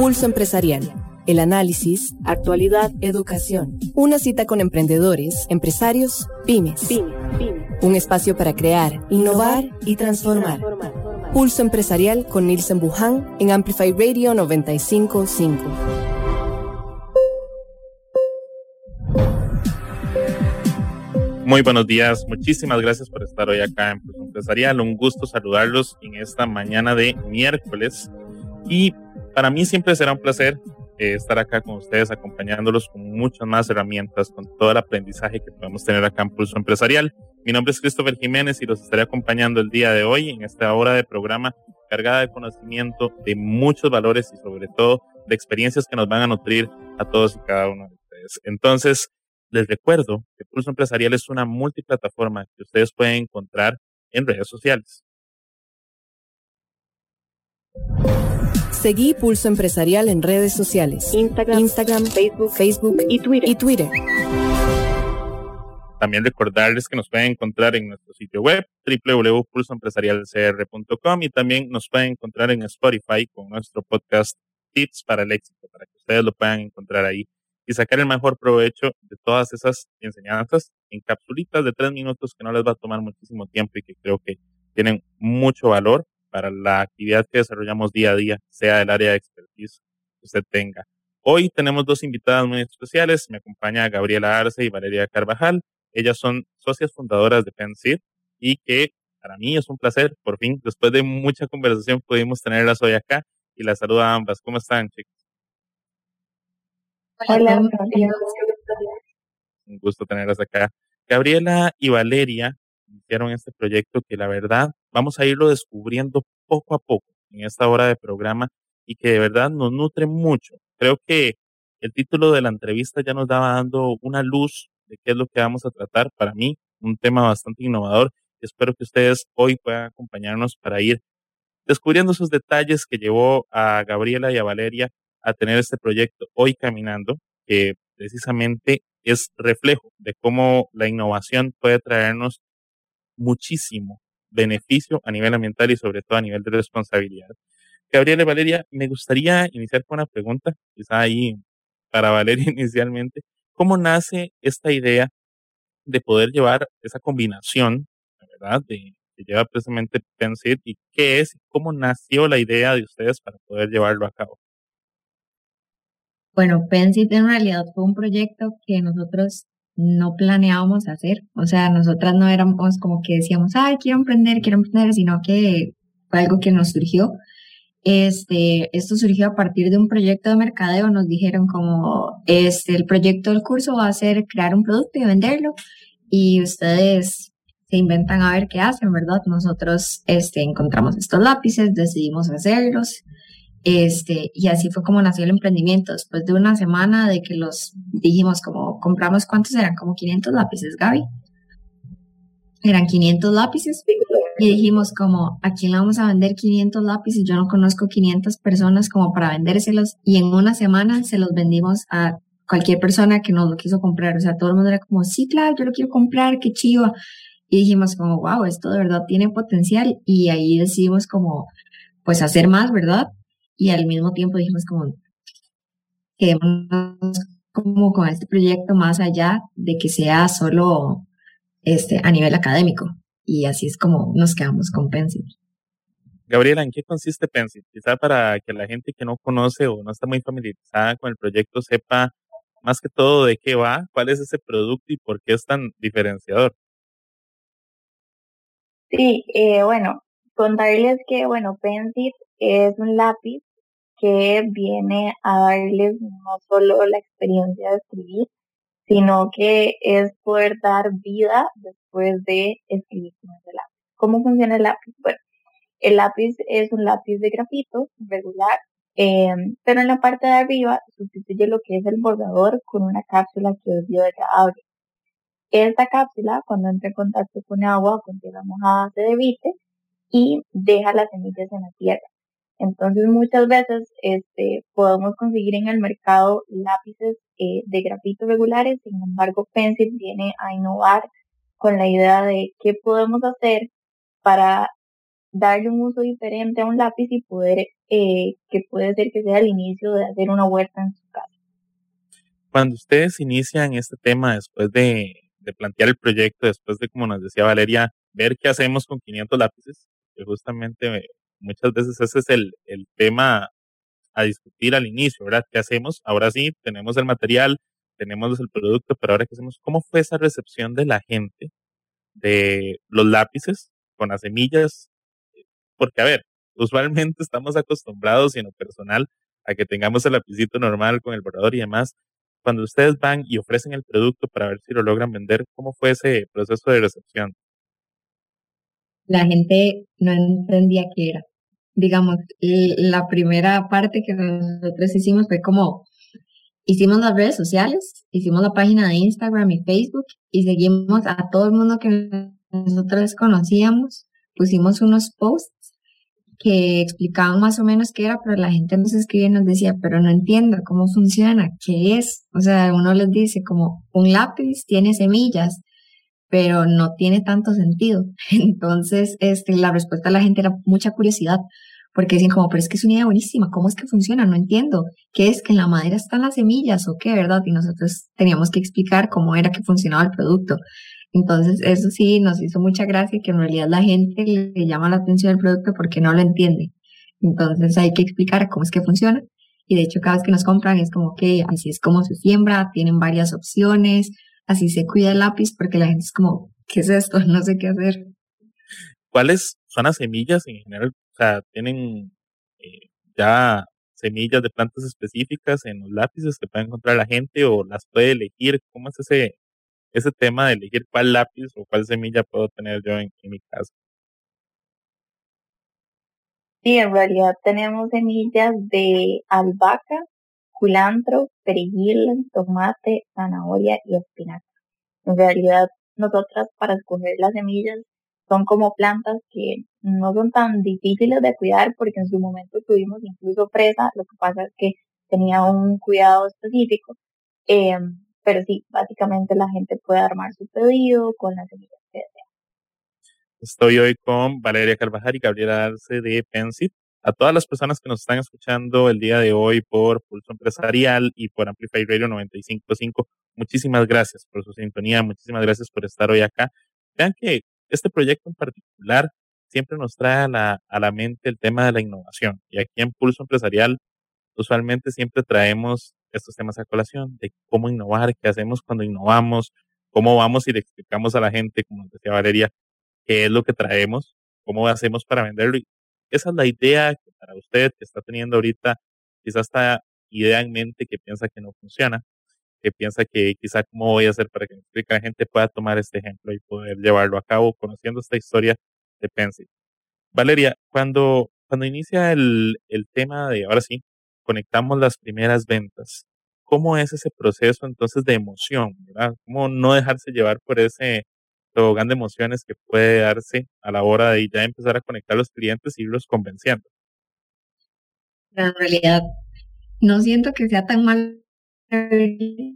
Pulso Empresarial. El análisis, actualidad, educación. Una cita con emprendedores, empresarios, pymes. Un espacio para crear, innovar y transformar. Pulso Empresarial con Nielsen Buján en Amplify Radio 955. Muy buenos días, muchísimas gracias por estar hoy acá en Pulso Empresarial. Un gusto saludarlos en esta mañana de miércoles. Y para mí siempre será un placer eh, estar acá con ustedes, acompañándolos con muchas más herramientas, con todo el aprendizaje que podemos tener acá en Pulso Empresarial. Mi nombre es Christopher Jiménez y los estaré acompañando el día de hoy en esta hora de programa cargada de conocimiento, de muchos valores y sobre todo de experiencias que nos van a nutrir a todos y cada uno de ustedes. Entonces, les recuerdo que Pulso Empresarial es una multiplataforma que ustedes pueden encontrar en redes sociales. Seguí Pulso Empresarial en redes sociales. Instagram, Facebook, Facebook y Twitter. y Twitter. También recordarles que nos pueden encontrar en nuestro sitio web www.pulsoempresarialcr.com y también nos pueden encontrar en Spotify con nuestro podcast Tips para el éxito, para que ustedes lo puedan encontrar ahí y sacar el mejor provecho de todas esas enseñanzas en capsulitas de tres minutos que no les va a tomar muchísimo tiempo y que creo que tienen mucho valor para la actividad que desarrollamos día a día, sea del área de expertise que usted tenga. Hoy tenemos dos invitadas muy especiales. Me acompaña Gabriela Arce y Valeria Carvajal. Ellas son socias fundadoras de PenSid y que para mí es un placer. Por fin, después de mucha conversación, pudimos tenerlas hoy acá y las saludo a ambas. ¿Cómo están, chicos? Hola, Un gusto tenerlas acá. Gabriela y Valeria hicieron este proyecto que la verdad vamos a irlo descubriendo poco a poco en esta hora de programa y que de verdad nos nutre mucho. Creo que el título de la entrevista ya nos daba dando una luz de qué es lo que vamos a tratar. Para mí, un tema bastante innovador. Espero que ustedes hoy puedan acompañarnos para ir descubriendo esos detalles que llevó a Gabriela y a Valeria a tener este proyecto hoy caminando, que precisamente es reflejo de cómo la innovación puede traernos muchísimo beneficio a nivel ambiental y sobre todo a nivel de responsabilidad. Gabriela y Valeria, me gustaría iniciar con una pregunta, quizá ahí para Valeria inicialmente. ¿Cómo nace esta idea de poder llevar esa combinación, ¿verdad? De, que lleva precisamente Pensit y qué es, cómo nació la idea de ustedes para poder llevarlo a cabo. Bueno, Pensit en realidad fue un proyecto que nosotros no planeábamos hacer. O sea, nosotras no éramos como que decíamos, ay, quiero emprender, quiero emprender, sino que fue algo que nos surgió. Este, esto surgió a partir de un proyecto de mercadeo. Nos dijeron como, este, el proyecto del curso va a ser crear un producto y venderlo. Y ustedes se inventan a ver qué hacen, ¿verdad? Nosotros, este, encontramos estos lápices, decidimos hacerlos. Este, y así fue como nació el emprendimiento. Después de una semana de que los dijimos como compramos cuántos eran, como 500 lápices, Gaby. Eran 500 lápices y dijimos como, ¿a quién le vamos a vender 500 lápices? Yo no conozco 500 personas como para vendérselos y en una semana se los vendimos a cualquier persona que nos lo quiso comprar. O sea, todo el mundo era como, sí, claro, yo lo quiero comprar, qué chido. Y dijimos como, wow, esto de verdad tiene potencial y ahí decidimos como, pues hacer más, ¿verdad? Y al mismo tiempo dijimos como, quedémonos como con este proyecto más allá de que sea solo este, a nivel académico. Y así es como nos quedamos con Pencil. Gabriela, ¿en qué consiste Pencil? Quizá para que la gente que no conoce o no está muy familiarizada con el proyecto sepa más que todo de qué va, cuál es ese producto y por qué es tan diferenciador. Sí, eh, bueno, contarles que, bueno, Pencil es un lápiz que viene a darles no solo la experiencia de escribir, sino que es poder dar vida después de escribir con el lápiz. ¿Cómo funciona el lápiz? Bueno, el lápiz es un lápiz de grafito regular, em, pero en la parte de arriba sustituye lo que es el borrador con una cápsula que es biodegradable. Esta cápsula, cuando entra en contacto con agua con tierra mojada, se debite y deja las semillas en la tierra. Entonces muchas veces este, podemos conseguir en el mercado lápices eh, de grafito regulares, sin embargo Pencil viene a innovar con la idea de qué podemos hacer para darle un uso diferente a un lápiz y poder eh, que puede ser que sea el inicio de hacer una huerta en su casa. Cuando ustedes inician este tema después de, plantear el proyecto, después de, como nos decía Valeria, ver qué hacemos con 500 lápices, que justamente muchas veces ese es el, el tema a discutir al inicio, ¿verdad? ¿Qué hacemos? Ahora sí, tenemos el material, tenemos el producto, pero ahora qué hacemos? ¿Cómo fue esa recepción de la gente de los lápices con las semillas? Porque, a ver, usualmente estamos acostumbrados, en lo personal, a que tengamos el lapicito normal con el borrador y demás. Cuando ustedes van y ofrecen el producto para ver si lo logran vender, ¿cómo fue ese proceso de recepción? La gente no entendía qué era digamos, la primera parte que nosotros hicimos fue como, hicimos las redes sociales, hicimos la página de Instagram y Facebook y seguimos a todo el mundo que nosotros conocíamos, pusimos unos posts que explicaban más o menos qué era, pero la gente nos escribía y nos decía, pero no entiendo cómo funciona, qué es. O sea, uno les dice como un lápiz tiene semillas, pero no tiene tanto sentido. Entonces, este, la respuesta de la gente era mucha curiosidad, porque decían como, pero es que es una idea buenísima, ¿cómo es que funciona? No entiendo. ¿Qué es que en la madera están las semillas o qué, verdad? Y nosotros teníamos que explicar cómo era que funcionaba el producto. Entonces, eso sí nos hizo mucha gracia que en realidad la gente le llama la atención el producto porque no lo entiende. Entonces, hay que explicar cómo es que funciona. Y de hecho, cada vez que nos compran es como que así es como se siembra, tienen varias opciones, así se cuida el lápiz porque la gente es como, ¿qué es esto? No sé qué hacer. ¿Cuáles son las semillas en general? O sea, ¿tienen eh, ya semillas de plantas específicas en los lápices que puede encontrar la gente o las puede elegir? ¿Cómo es ese, ese tema de elegir cuál lápiz o cuál semilla puedo tener yo en, en mi casa? Sí, en realidad tenemos semillas de albahaca, culantro, perejil, tomate, zanahoria y espinaca. En realidad, nosotras para escoger las semillas son como plantas que no son tan difíciles de cuidar porque en su momento tuvimos incluso presa, lo que pasa es que tenía un cuidado específico, em, pero sí, básicamente la gente puede armar su pedido con las semillas que desea. Estoy hoy con Valeria Carvajal y Gabriela Arce de Pensit a todas las personas que nos están escuchando el día de hoy por Pulso Empresarial y por Amplify Radio 955. Muchísimas gracias por su sintonía, muchísimas gracias por estar hoy acá. Vean que este proyecto en particular siempre nos trae a la, a la mente el tema de la innovación. Y aquí en Pulso Empresarial usualmente siempre traemos estos temas a colación de cómo innovar, qué hacemos cuando innovamos, cómo vamos y le explicamos a la gente, como decía Valeria, qué es lo que traemos, cómo hacemos para venderlo esa es la idea que para usted que está teniendo ahorita, quizás esta idea en mente que piensa que no funciona, que piensa que quizá cómo voy a hacer para que la gente pueda tomar este ejemplo y poder llevarlo a cabo conociendo esta historia de Pensi. Valeria, cuando, cuando inicia el, el tema de, ahora sí, conectamos las primeras ventas, ¿cómo es ese proceso entonces de emoción? ¿verdad? ¿Cómo no dejarse llevar por ese tobogán de emociones que puede darse a la hora de ya empezar a conectar a los clientes y irlos convenciendo. En realidad, no siento que sea tan mal que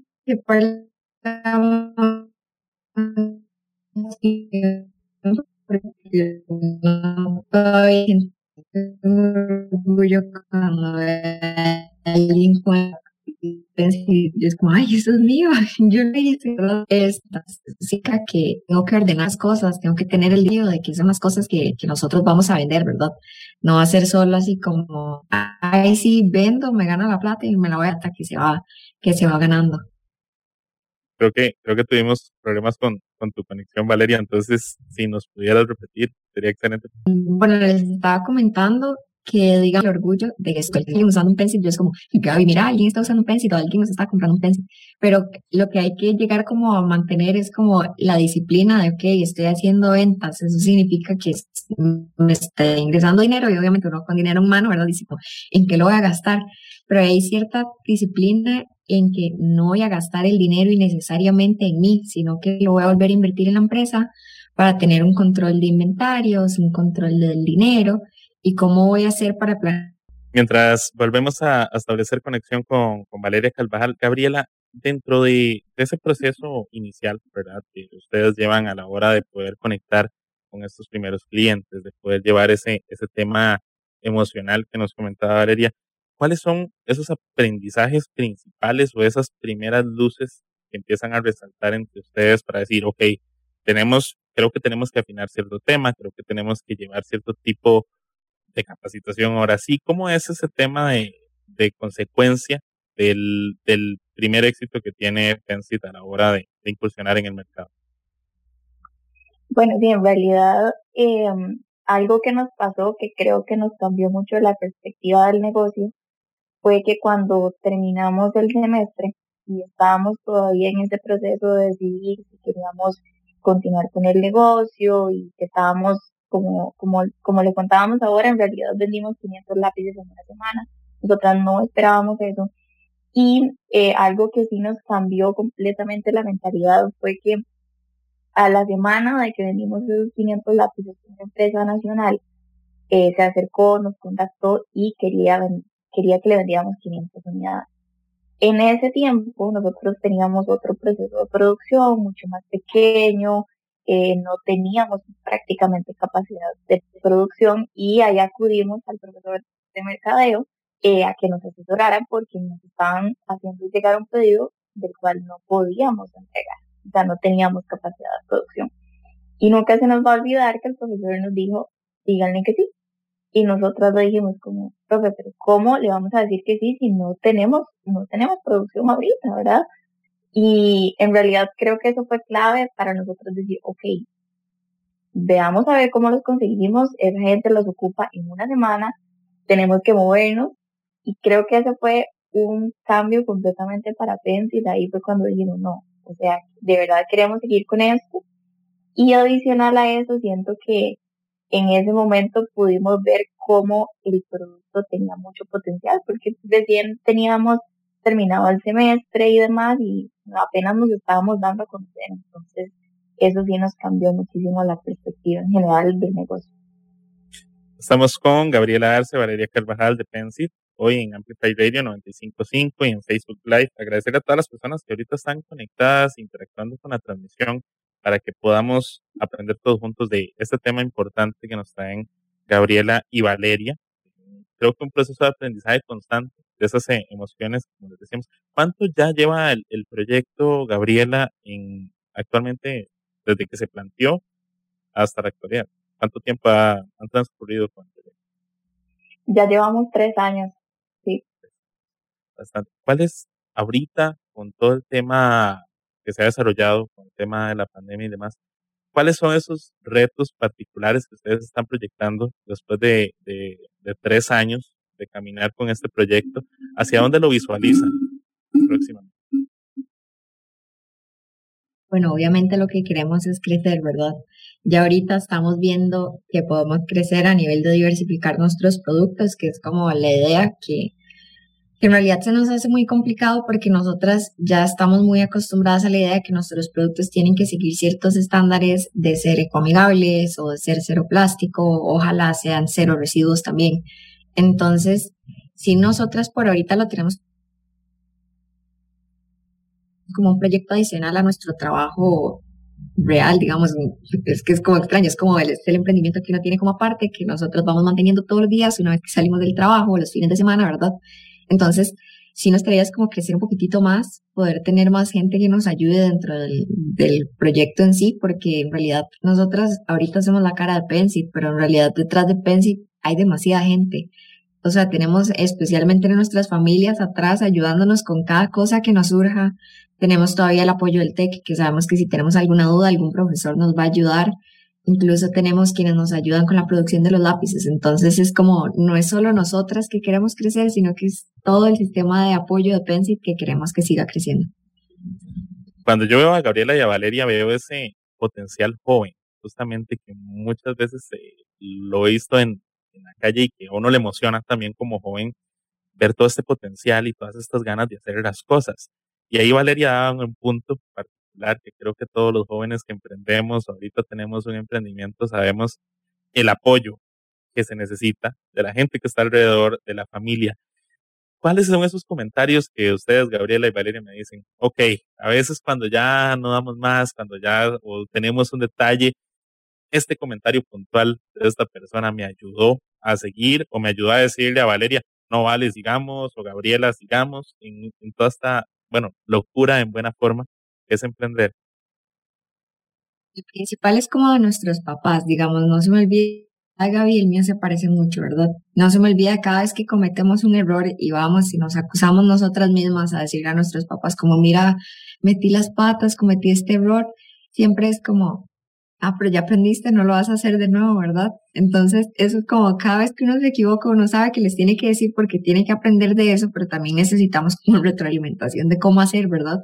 alguien y es como, ay, eso es mío, yo le hice esta significa que tengo que ordenar las cosas, tengo que tener el lío de que son las cosas que, que nosotros vamos a vender, ¿verdad? No va a ser solo así como, ay, sí, vendo, me gana la plata y me la voy hasta que se va, que se va ganando. Creo que, creo que tuvimos problemas con, con tu conexión, Valeria, entonces si nos pudieras repetir, sería excelente. Bueno, les estaba comentando que diga el orgullo de que estoy usando un pencil, yo es como, Gaby, mira, alguien está usando un pencil o alguien nos está comprando un pencil, pero lo que hay que llegar como a mantener es como la disciplina de, ok, estoy haciendo ventas, eso significa que me estoy ingresando dinero y obviamente uno con dinero en mano, ¿verdad? Dice, ¿en qué lo voy a gastar? Pero hay cierta disciplina en que no voy a gastar el dinero innecesariamente en mí, sino que lo voy a volver a invertir en la empresa para tener un control de inventarios, un control del dinero y cómo voy a hacer para planear. Mientras volvemos a, establecer conexión con, con, Valeria Calvajal, Gabriela, dentro de, ese proceso inicial, ¿verdad? Que ustedes llevan a la hora de poder conectar con estos primeros clientes, de poder llevar ese, ese tema emocional que nos comentaba Valeria, ¿cuáles son esos aprendizajes principales o esas primeras luces que empiezan a resaltar entre ustedes para decir, ok, tenemos, creo que tenemos que afinar cierto tema, creo que tenemos que llevar cierto tipo de capacitación. Ahora sí, ¿cómo es ese tema de, consecuencia del, primer éxito que tiene Pensit a la hora de, de, incursionar en el mercado? Bueno, en realidad eh, algo que nos pasó que creo que nos cambió mucho la perspectiva del negocio fue que cuando terminamos el semestre y estábamos todavía en ese proceso de decidir si queríamos continuar con el negocio y que estábamos, como, como, como le contábamos ahora, en realidad vendimos 500 lápices en una semana. Nosotras no esperábamos eso. Y eh, algo que sí nos cambió completamente la mentalidad fue que a la semana de que vendimos esos 500 lápices una empresa nacional, eh, se acercó, nos contactó y quería, quería que le vendíamos 500 unidades. En ese tiempo nosotros teníamos otro proceso de producción mucho más pequeño, eh, no teníamos prácticamente capacidad de producción y ahí acudimos al profesor de mercadeo eh, a que nos asesoraran porque nos estaban haciendo llegar un pedido del cual no podíamos entregar, sea, no teníamos capacidad de producción. Y nunca se nos va a olvidar que el profesor nos dijo, díganle que sí, y nosotros le dijimos como, profe, pero ¿cómo le vamos a decir que sí si no tenemos, no tenemos producción ahorita, verdad? Y en realidad creo que eso fue clave para nosotros decir, ok, veamos a ver cómo los conseguimos, esa gente los ocupa en una semana, tenemos que movernos, y creo que ese fue un cambio completamente para y ahí fue cuando dijimos, no, o sea, de verdad queremos seguir con esto. Y adicional a eso, siento que en ese momento pudimos ver cómo el producto tenía mucho potencial, porque recién teníamos terminado el semestre y demás y apenas nos estábamos dando a conocer. Entonces, eso sí nos cambió muchísimo la perspectiva en general del negocio. Estamos con Gabriela Arce, Valeria Carvajal de Pensit, hoy en Amplify Radio 95.5 y en Facebook Live. Agradecer a todas las personas que ahorita están conectadas, interactuando con la transmisión para que podamos aprender todos juntos de este tema importante que nos traen Gabriela y Valeria. Creo que un proceso de aprendizaje constante de esas eh, emociones, como les decíamos. ¿Cuánto ya lleva el, proyecto, Gabriela, en actualmente desde que se planteó hasta la actualidad? ¿Cuánto tiempo ha, han transcurrido con el proyecto? Ya llevamos tres años, sí. Bastante. ¿Cuál es ahorita con todo el tema que se ha desarrollado con el tema de la pandemia y demás, ¿cuáles son esos retos particulares que ustedes están proyectando después de, tres años de caminar con este proyecto? ¿Hacia dónde lo visualizan próximamente? Bueno, obviamente lo que queremos es crecer, ¿verdad? Ya ahorita estamos viendo que podemos crecer a nivel de diversificar nuestros productos, que es como la idea que en realidad se nos hace muy complicado porque nosotras ya estamos muy acostumbradas a la idea de que nuestros productos tienen que seguir ciertos estándares de ser ecoamigables o de ser cero plástico, ojalá sean cero residuos también. Entonces, si nosotras por ahorita lo tenemos como un proyecto adicional a nuestro trabajo real, digamos, es que es como extraño, es como el, el emprendimiento que uno tiene como aparte, que nosotros vamos manteniendo todos los días, una vez que salimos del trabajo, los fines de semana, ¿verdad? Entonces, si nos traías como crecer un poquitito más, poder tener más gente que nos ayude dentro del, del, proyecto en sí, porque en realidad nosotras ahorita somos la cara de Pensit, pero en realidad detrás de Pensit hay demasiada gente. O sea, tenemos especialmente en nuestras familias atrás ayudándonos con cada cosa que nos surja. Tenemos todavía el apoyo del TEC, que sabemos que si tenemos alguna duda, algún profesor nos va a ayudar. Incluso tenemos quienes nos ayudan con la producción de los lápices. Entonces es como, no es solo nosotras que queremos crecer, sino que es todo el sistema de apoyo de Pensit que queremos que siga creciendo. Cuando yo veo a Gabriela y a Valeria, veo ese potencial joven, justamente que muchas veces eh, lo he visto en, la calle y que a uno le emociona también como joven ver todo este potencial y todas estas ganas de hacer las cosas. Y ahí Valeria daba un punto que creo que todos los jóvenes que emprendemos, ahorita tenemos un emprendimiento, sabemos el apoyo que se necesita de la gente que está alrededor, de la familia. ¿Cuáles son esos comentarios que ustedes, Gabriela y Valeria, me dicen? Ok, a veces cuando ya no damos más, cuando ya o tenemos un detalle, este comentario puntual de esta persona me ayudó a seguir o me ayudó a decirle a Valeria, no vale, sigamos, o Gabriela, sigamos en, en toda esta, bueno, locura en buena forma es emprender? El principal es como de nuestros papás, digamos, no se me olvide, a Gaby el mío se parece mucho, ¿verdad? No se me olvida cada vez que cometemos un error y vamos y nos acusamos nosotras mismas a decirle a nuestros papás como, mira, metí las patas, cometí este error, siempre es como, ah, pero ya aprendiste, no lo vas a hacer de nuevo, ¿verdad? Entonces, eso es como cada vez que uno se equivoca, uno sabe que les tiene que decir porque tiene que aprender de eso, pero también necesitamos como retroalimentación de cómo hacer, ¿verdad?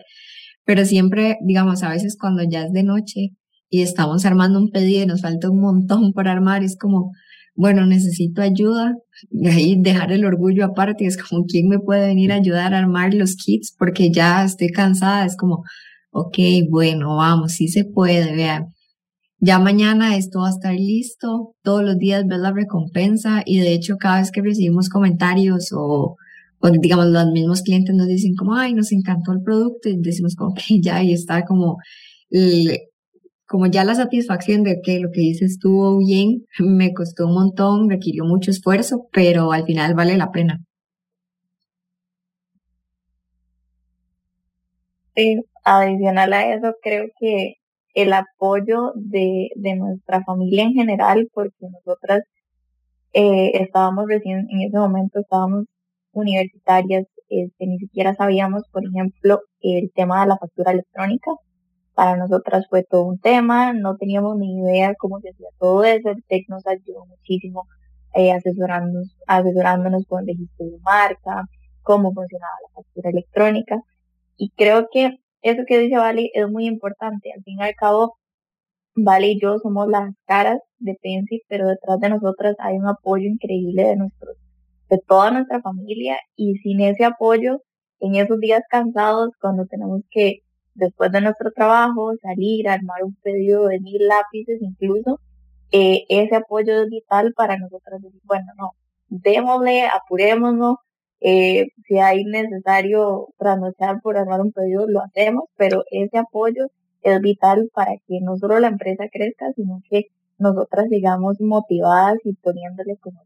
Pero siempre, digamos, a veces cuando ya es de noche y estamos armando un pedido y nos falta un montón por armar, es como, bueno, necesito ayuda, y ahí dejar el orgullo aparte, es como, ¿quién me puede venir a ayudar a armar los kits? Porque ya estoy cansada, es como, ok, bueno, vamos, sí se puede, vean. Ya mañana esto va a estar listo, todos los días ves la recompensa y de hecho cada vez que recibimos comentarios o, o digamos los mismos clientes nos dicen como, ay, nos encantó el producto y decimos como que ya ahí está como como ya la satisfacción de que lo que hice estuvo bien, me costó un montón, requirió mucho esfuerzo, pero al final vale la pena. Sí, adicional a eso, creo que el apoyo de, de nuestra familia en general, porque nosotras eh, estábamos recién, en ese momento estábamos universitarias, este, ni siquiera sabíamos, por ejemplo, el tema de la factura electrónica para nosotras fue todo un tema, no teníamos ni idea cómo se hacía todo eso, el TEC nos ayudó muchísimo eh, asesorándonos, asesorándonos con registro de marca, cómo funcionaba la factura electrónica. Y creo que eso que dice Vale es muy importante. Al fin y al cabo, Vale y yo somos las caras de Pensi, pero detrás de nosotras hay un apoyo increíble de nuestros, de toda nuestra familia y sin ese apoyo, en esos días cansados, cuando tenemos que después de nuestro trabajo, salir, armar un pedido de mil lápices incluso, eh, ese apoyo es vital para nosotros decir, bueno, no, démosle, apurémonos, eh, si hay necesario trasnochar por armar un pedido, lo hacemos, pero ese apoyo es vital para que no solo la empresa crezca, sino que nosotras sigamos motivadas y poniéndole como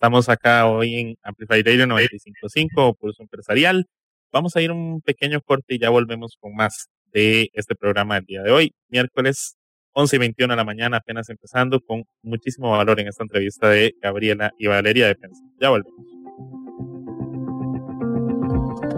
Estamos acá hoy en Amplify Radio 95.5, Pulso Empresarial. Vamos a ir un pequeño corte y ya volvemos con más de este programa del día de hoy, miércoles 11 y 21 de la mañana, apenas empezando, con muchísimo valor en esta entrevista de Gabriela y Valeria de Pensa. Ya volvemos.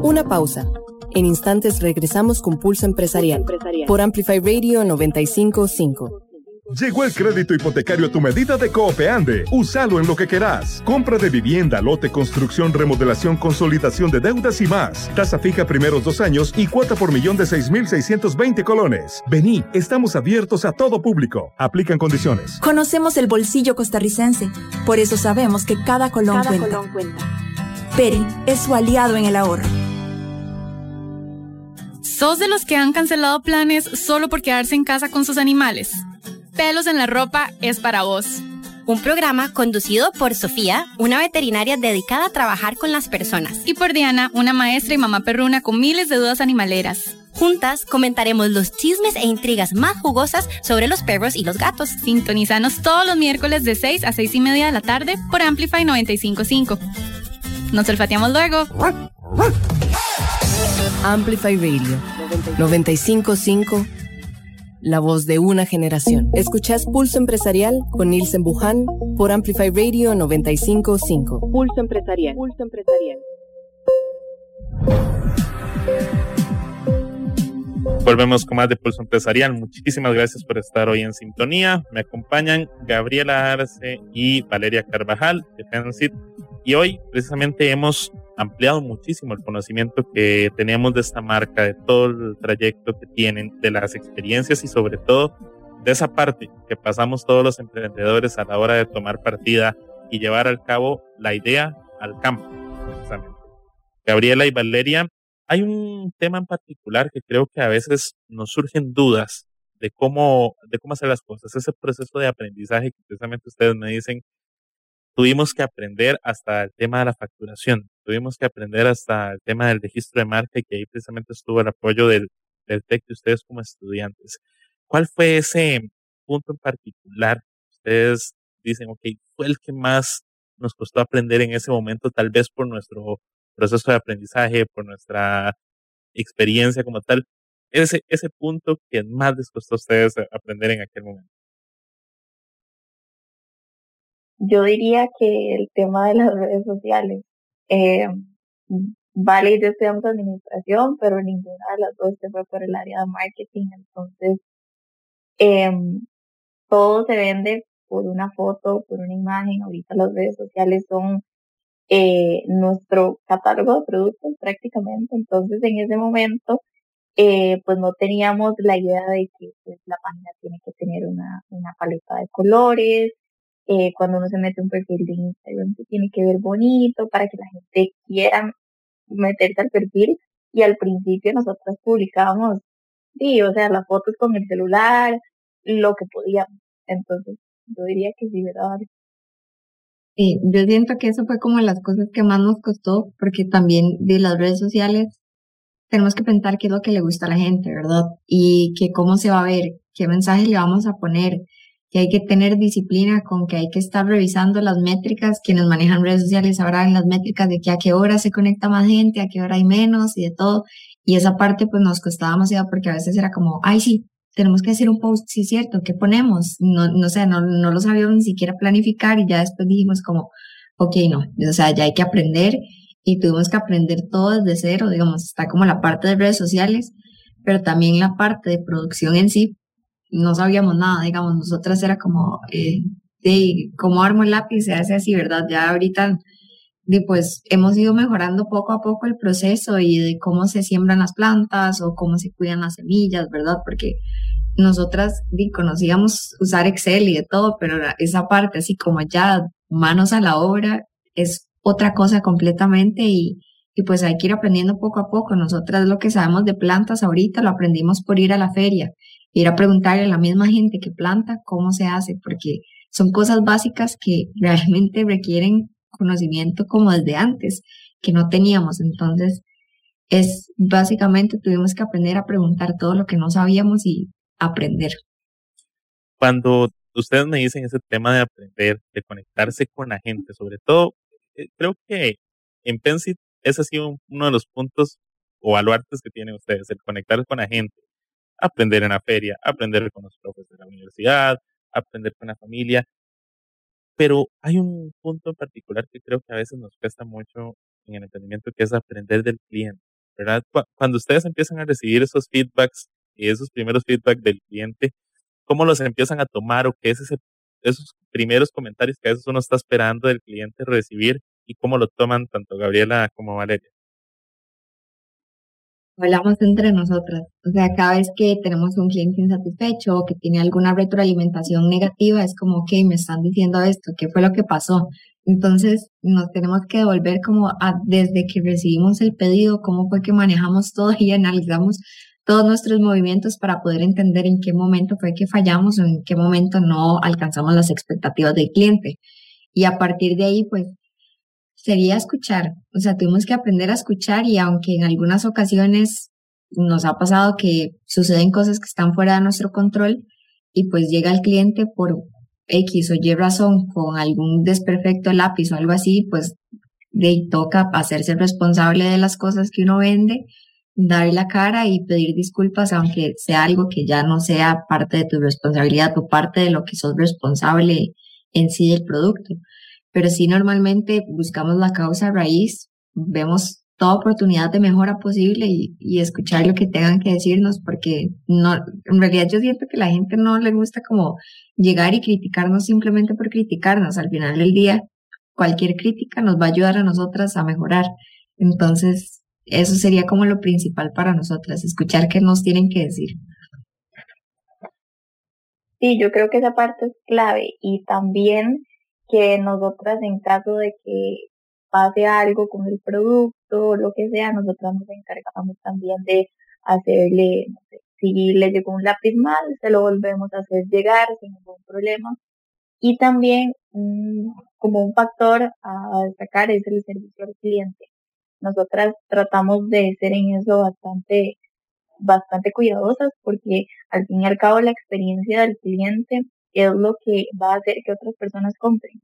Una pausa. En instantes regresamos con Pulso Empresarial, por Amplify Radio 955. Llegó el crédito hipotecario a tu medida de Coopeande. Úsalo en lo que querás. Compra de vivienda, lote, construcción, remodelación, consolidación de deudas y más. Tasa fija primeros dos años y cuota por millón de 6,620 colones. Vení, estamos abiertos a todo público. Aplican condiciones. Conocemos el bolsillo costarricense. Por eso sabemos que cada colón, cuenta. colón cuenta. Peri es su aliado en el ahorro. ¿Sos de los que han cancelado planes solo por quedarse en casa con sus animales? Pelos en la ropa es para vos. Un programa conducido por Sofía, una veterinaria dedicada a trabajar con las personas. Y por Diana, una maestra y mamá perruna con miles de dudas animaleras. Juntas comentaremos los chismes e intrigas más jugosas sobre los perros y los gatos. Sintonizanos todos los miércoles de 6 a 6 y media de la tarde por Amplify 955. Nos olfateamos luego. Amplify Radio 955 la voz de una generación. Escuchás Pulso Empresarial con Nielsen Buján por Amplify Radio 955. Pulso Empresarial. Pulso Empresarial. Volvemos con más de Pulso Empresarial. Muchísimas gracias por estar hoy en sintonía. Me acompañan Gabriela Arce y Valeria Carvajal de Pensit. Y hoy precisamente hemos ampliado muchísimo el conocimiento que teníamos de esta marca, de todo el trayecto que tienen, de las experiencias y sobre todo de esa parte que pasamos todos los emprendedores a la hora de tomar partida y llevar al cabo la idea al campo. Gabriela y Valeria, hay un tema en particular que creo que a veces nos surgen dudas de cómo, de cómo hacer las cosas, ese proceso de aprendizaje que precisamente ustedes me dicen tuvimos que aprender hasta el tema de la facturación, tuvimos que aprender hasta el tema del registro de marca y que ahí precisamente estuvo el apoyo del, del TEC de ustedes como estudiantes. ¿Cuál fue ese punto en particular? Ustedes dicen, ok, fue el que más nos costó aprender en ese momento, tal vez por nuestro proceso de aprendizaje, por nuestra experiencia como tal, ese, ese punto que más les costó a ustedes aprender en aquel momento? Yo diría que el tema de las redes sociales. Eh, vale, yo estudiamos administración, pero ninguna de las dos se fue por el área de marketing. Entonces, eh, todo se vende por una foto, por una imagen. Ahorita las redes sociales son eh, nuestro catálogo de productos prácticamente. Entonces, en ese momento, eh, pues no teníamos la idea de que pues, la página tiene que tener una, una paleta de colores. Eh, cuando uno se mete un perfil de Instagram, se tiene que ver bonito para que la gente quiera meterse al perfil. Y al principio nosotros publicábamos, sí, o sea, las fotos con el celular, lo que podíamos. Entonces, yo diría que sí, ¿verdad? Sí, yo siento que eso fue como las cosas que más nos costó, porque también de las redes sociales tenemos que pensar qué es lo que le gusta a la gente, ¿verdad? Y que cómo se va a ver, qué mensaje le vamos a poner, que hay que tener disciplina con que hay que estar revisando las métricas, quienes manejan redes sociales sabrán las métricas de que a qué hora se conecta más gente, a qué hora hay menos y de todo. Y esa parte pues nos costaba demasiado porque a veces era como, ay sí, tenemos que hacer un post, sí, cierto, ¿qué ponemos? No, no sé, no, no lo sabíamos ni siquiera planificar y ya después dijimos como, ok, no, o sea, ya hay que aprender y tuvimos que aprender todo desde cero, digamos, está como la parte de redes sociales, pero también la parte de producción en sí, no sabíamos nada, digamos, nosotras era como, eh, de cómo armo el lápiz, se hace así, ¿verdad? Ya ahorita, de, pues hemos ido mejorando poco a poco el proceso y de cómo se siembran las plantas o cómo se cuidan las semillas, ¿verdad? Porque nosotras conocíamos usar Excel y de todo, pero esa parte así como ya manos a la obra es otra cosa completamente y, y pues hay que ir aprendiendo poco a poco. Nosotras lo que sabemos de plantas ahorita lo aprendimos por ir a la feria, ir a preguntarle a la misma gente que planta cómo se hace, porque son cosas básicas que realmente requieren conocimiento como desde antes, que no teníamos. Entonces, es básicamente tuvimos que aprender a preguntar todo lo que no sabíamos y aprender. Cuando ustedes me dicen ese tema de aprender, de conectarse con la gente, sobre todo, eh, creo que en Pensit ese ha sido uno de los puntos o baluartes que tienen ustedes, el conectar con la gente, aprender en la feria, aprender con los profesores de la universidad, aprender con la familia. Pero hay un punto en particular que creo que a veces nos cuesta mucho en el entendimiento, que es aprender del cliente, ¿verdad? Cuando ustedes empiezan a recibir esos feedbacks y esos primeros feedback del cliente, cómo los empiezan a tomar o qué es ese, esos primeros comentarios que a veces uno está esperando del cliente recibir y cómo lo toman tanto Gabriela como Valeria. Hablamos entre nosotras, o sea, cada vez que tenemos un cliente insatisfecho o que tiene alguna retroalimentación negativa, es como, ok, me están diciendo esto, ¿qué fue lo que pasó? Entonces, nos tenemos que devolver como a, desde que recibimos el pedido, cómo fue que manejamos todo y analizamos todos nuestros movimientos para poder entender en qué momento fue que fallamos o en qué momento no alcanzamos las expectativas del cliente. Y a partir de ahí, pues, sería escuchar. O sea, tuvimos que aprender a escuchar y aunque en algunas ocasiones nos ha pasado que suceden cosas que están fuera de nuestro control y pues llega el cliente por X o Y razón con algún desperfecto lápiz o algo así, pues de toca hacerse responsable de las cosas que uno vende dar la cara y pedir disculpas, aunque sea algo que ya no sea parte de tu responsabilidad o parte de lo que sos responsable en sí del producto. Pero sí normalmente buscamos la causa raíz, vemos toda oportunidad de mejora posible y, escuchar lo que tengan que decirnos, porque no, en realidad yo siento que la gente no le gusta como llegar y criticarnos simplemente por criticarnos. Al final del día, cualquier crítica nos va a ayudar a nosotras a mejorar. Entonces, eso sería como lo principal para nosotras, escuchar qué nos tienen que decir. Sí, yo creo que esa parte es clave y también que nosotras en caso de que pase algo con el producto o lo que sea, nosotras nos encargamos también de hacerle, no sé, si le llegó un lápiz mal, se lo volvemos a hacer llegar sin ningún problema. Y también como un factor a destacar es el servicio al cliente. Nosotras tratamos de ser en eso bastante, bastante cuidadosas porque al fin y al cabo la experiencia del cliente es lo que va a hacer que otras personas compren.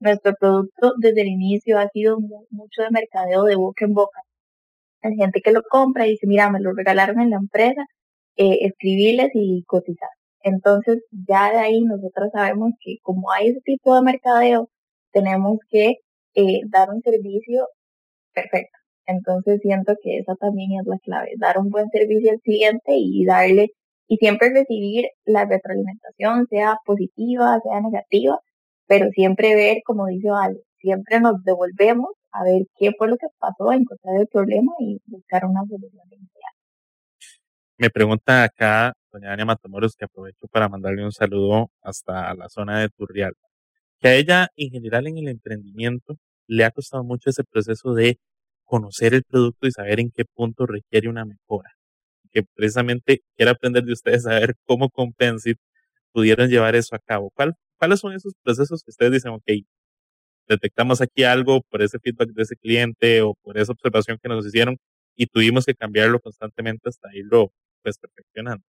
Nuestro producto desde el inicio ha sido mucho de mercadeo de boca en boca. Hay gente que lo compra y dice, mira, me lo regalaron en la empresa, eh, y cotizar. Entonces ya de ahí nosotros sabemos que como hay ese tipo de mercadeo, tenemos que eh, dar un servicio perfecto. Entonces siento que esa también es la clave, dar un buen servicio al cliente y darle y siempre recibir la retroalimentación, sea positiva, sea negativa, pero siempre ver, como dice Vale, siempre nos devolvemos a ver qué fue lo que pasó, encontrar el problema y buscar una solución. Me pregunta acá doña Ania Matamoros, que aprovecho para mandarle un saludo hasta la zona de Turrial, que a ella en general en el emprendimiento le ha costado mucho ese proceso de conocer el producto y saber en qué punto requiere una mejora. Que precisamente quiero aprender de ustedes a ver cómo con pudieron llevar eso a cabo. ¿Cuál, ¿Cuáles son esos procesos que ustedes dicen, ok, detectamos aquí algo por ese feedback de ese cliente o por esa observación que nos hicieron y tuvimos que cambiarlo constantemente hasta irlo pues perfeccionando?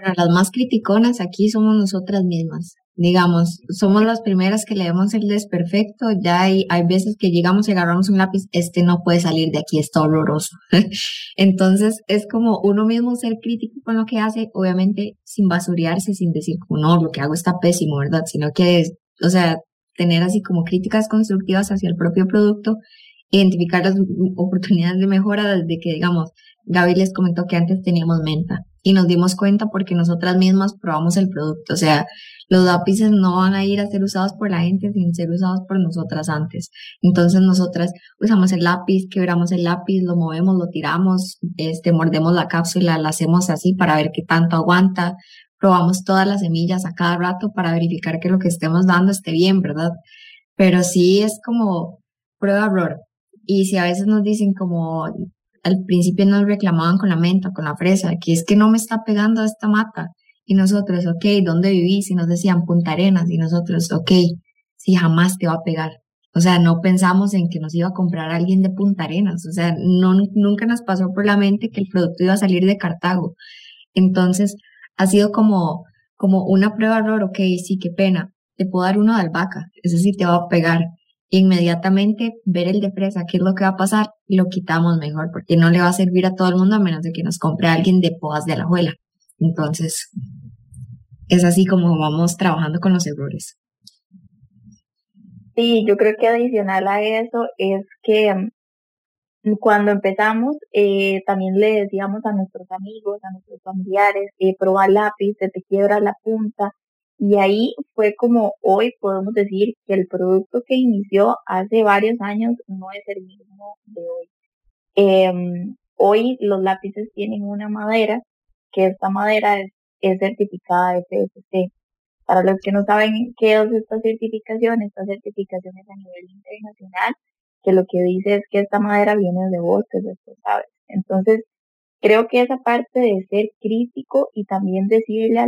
Pero las más criticonas aquí somos nosotras mismas digamos, somos las primeras que leemos el desperfecto, ya hay, hay veces que llegamos y agarramos un lápiz, este no puede salir de aquí, está horroroso. Entonces es como uno mismo ser crítico con lo que hace, obviamente sin basurearse, sin decir no, lo que hago está pésimo, ¿verdad? Sino que, o sea, tener así como críticas constructivas hacia el propio producto, identificar las oportunidades de mejora desde que, digamos, Gaby les comentó que antes teníamos menta y nos dimos cuenta porque nosotras mismas probamos el producto. O sea, los lápices no van a ir a ser usados por la gente sin ser usados por nosotras antes. Entonces nosotras usamos el lápiz, quebramos el lápiz, lo movemos, lo tiramos, este, mordemos la cápsula, la hacemos así para ver qué tanto aguanta. Probamos todas las semillas a cada rato para verificar que lo que estemos dando esté bien, ¿verdad? Pero sí es como prueba-error. Y si a veces nos dicen como al principio nos reclamaban con la menta, con la fresa, que es que no me está pegando esta mata. Y nosotros, ok, ¿dónde vivís? Y nos decían Punta Arenas. Y nosotros, ok, sí, jamás te va a pegar. O sea, no pensamos en que nos iba a comprar alguien de Punta Arenas. O sea, no, nunca nos pasó por la mente que el producto iba a salir de Cartago. Entonces, ha sido como, como una prueba error, ok, sí, qué pena. Te puedo dar uno de albahaca, ese sí te va a pegar inmediatamente ver el de fresa, qué es lo que va a pasar, lo quitamos mejor, porque no le va a servir a todo el mundo a menos de que nos compre alguien de poas de la abuela. Entonces, es así como vamos trabajando con los errores. Sí, yo creo que adicional a eso es que mm, cuando empezamos, eh, también le decíamos a nuestros amigos, a nuestros familiares, eh, probar lápiz, se te quiebra la punta, y ahí fue como hoy podemos decir que el producto que inició hace varios años no es el mismo de hoy. Em, hoy los lápices tienen una madera, que esta madera es, certificada de FSC. Para los que no saben qué es esta certificación, esta certificación es a nivel internacional, que lo que dice es que esta madera viene de bosques responsables. Entonces, Creo que esa parte de ser crítico y también decirle a,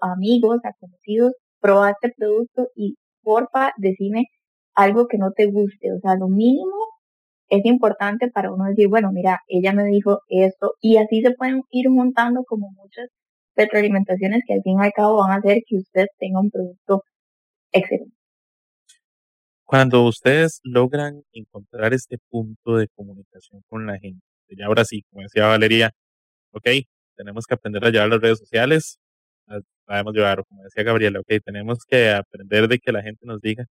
amigos, a conocidos, proba este producto y porfa, decime algo que no te guste. O sea, lo mínimo es importante para uno decir, bueno, mira, ella me dijo esto y así se pueden ir juntando como muchas retroalimentaciones que al fin y al cabo van a hacer que usted tenga un producto excelente. Cuando ustedes logran encontrar este punto de comunicación con la gente, y ahora sí, como decía Valeria, ok, tenemos que aprender a llevar las redes sociales, las sabemos llevar, como decía Gabriela, ok, tenemos que aprender de que la gente nos diga